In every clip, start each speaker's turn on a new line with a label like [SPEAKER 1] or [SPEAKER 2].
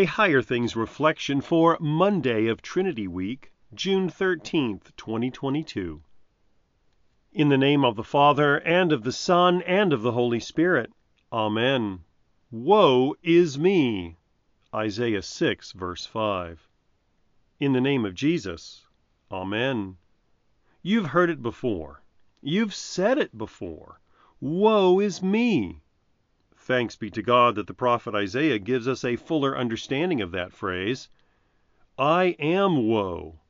[SPEAKER 1] A Higher Things reflection for Monday of Trinity Week, June 13th, 2022. In the name of the Father, and of the Son, and of the Holy Spirit. Amen. Woe is me. Isaiah 6, verse 5. In the name of Jesus. Amen. You've heard it before. You've said it before. Woe is me. Thanks be to God that the prophet Isaiah gives us a fuller understanding of that phrase. I am woe.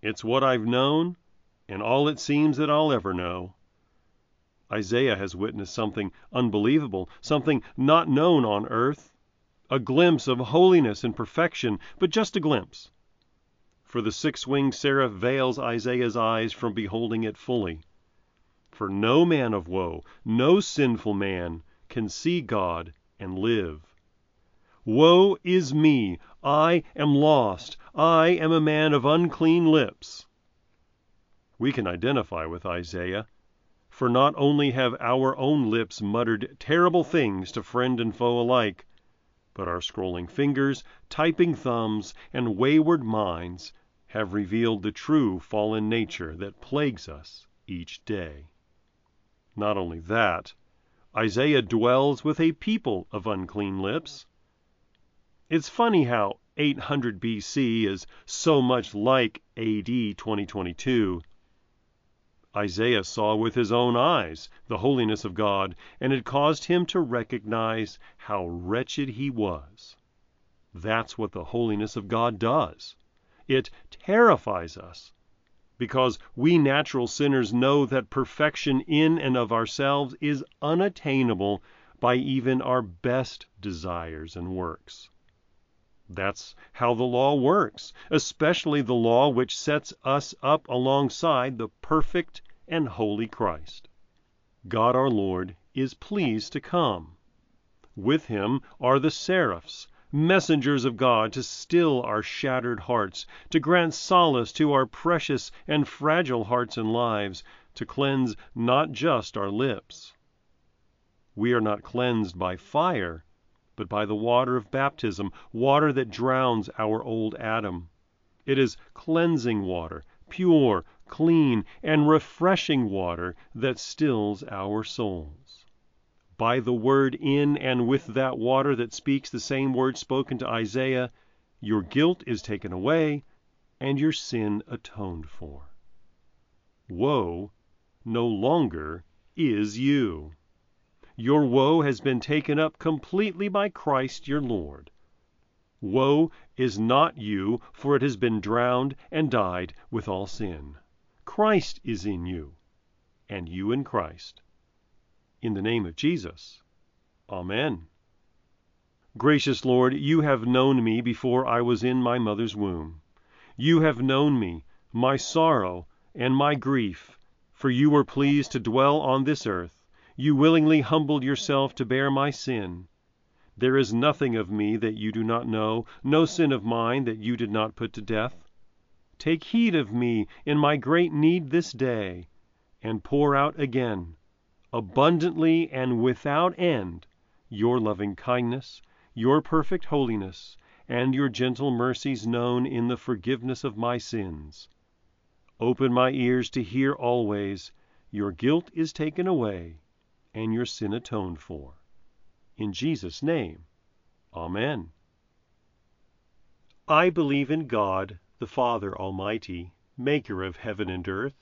[SPEAKER 1] It's what I've known, and all it seems that I'll ever know. Isaiah has witnessed something unbelievable, something not known on earth, a glimpse of holiness and perfection, but just a glimpse. For the six winged seraph veils Isaiah's eyes from beholding it fully. For no man of woe, no sinful man, can see God and live. Woe is me! I am lost. I am a man of unclean lips. We can identify with Isaiah, for not only have our own lips muttered terrible things to friend and foe alike, but our scrolling fingers, typing thumbs, and wayward minds have revealed the true fallen nature that plagues us each day. Not only that, Isaiah dwells with a people of unclean lips. It's funny how 800 BC is so much like AD 2022. Isaiah saw with his own eyes the holiness of God, and it caused him to recognize how wretched he was. That's what the holiness of God does. It terrifies us because we natural sinners know that perfection in and of ourselves is unattainable by even our best desires and works. That's how the law works, especially the law which sets us up alongside the perfect and holy Christ. God our Lord is pleased to come. With him are the seraphs, messengers of God to still our shattered hearts, to grant solace to our precious and fragile hearts and lives, to cleanse not just our lips. We are not cleansed by fire but by the water of baptism, water that drowns our old Adam. It is cleansing water, pure, clean, and refreshing water that stills our souls. By the word in and with that water that speaks the same word spoken to Isaiah, your guilt is taken away and your sin atoned for. Woe no longer is you. Your woe has been taken up completely by Christ your Lord. Woe is not you, for it has been drowned and died with all sin. Christ is in you, and you in Christ. In the name of Jesus. Amen. Gracious Lord, you have known me before I was in my mother's womb. You have known me, my sorrow and my grief, for you were pleased to dwell on this earth you willingly humbled yourself to bear my sin. There is nothing of me that you do not know, no sin of mine that you did not put to death. Take heed of me in my great need this day, and pour out again, abundantly and without end, your loving kindness, your perfect holiness, and your gentle mercies known in the forgiveness of my sins. Open my ears to hear always, your guilt is taken away and your sin atoned for. In Jesus' name, Amen. I believe in God, the Father Almighty, maker of heaven and earth,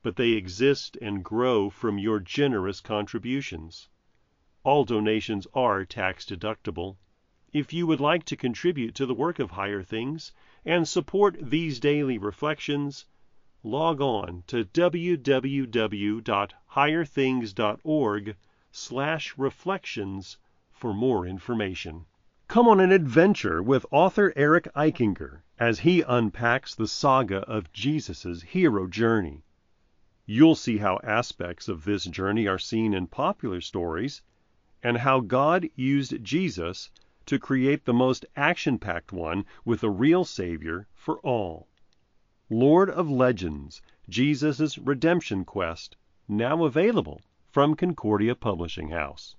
[SPEAKER 1] but they exist and grow from your generous contributions. All donations are tax deductible. If you would like to contribute to the work of Higher Things and support these daily reflections, log on to www.higherthings.org/reflections for more information. Come on an adventure with author Eric Eichinger as he unpacks the saga of Jesus' hero journey. You'll see how aspects of this journey are seen in popular stories and how God used Jesus to create the most action packed one with a real Savior for all. Lord of Legends Jesus' Redemption Quest, now available from Concordia Publishing House.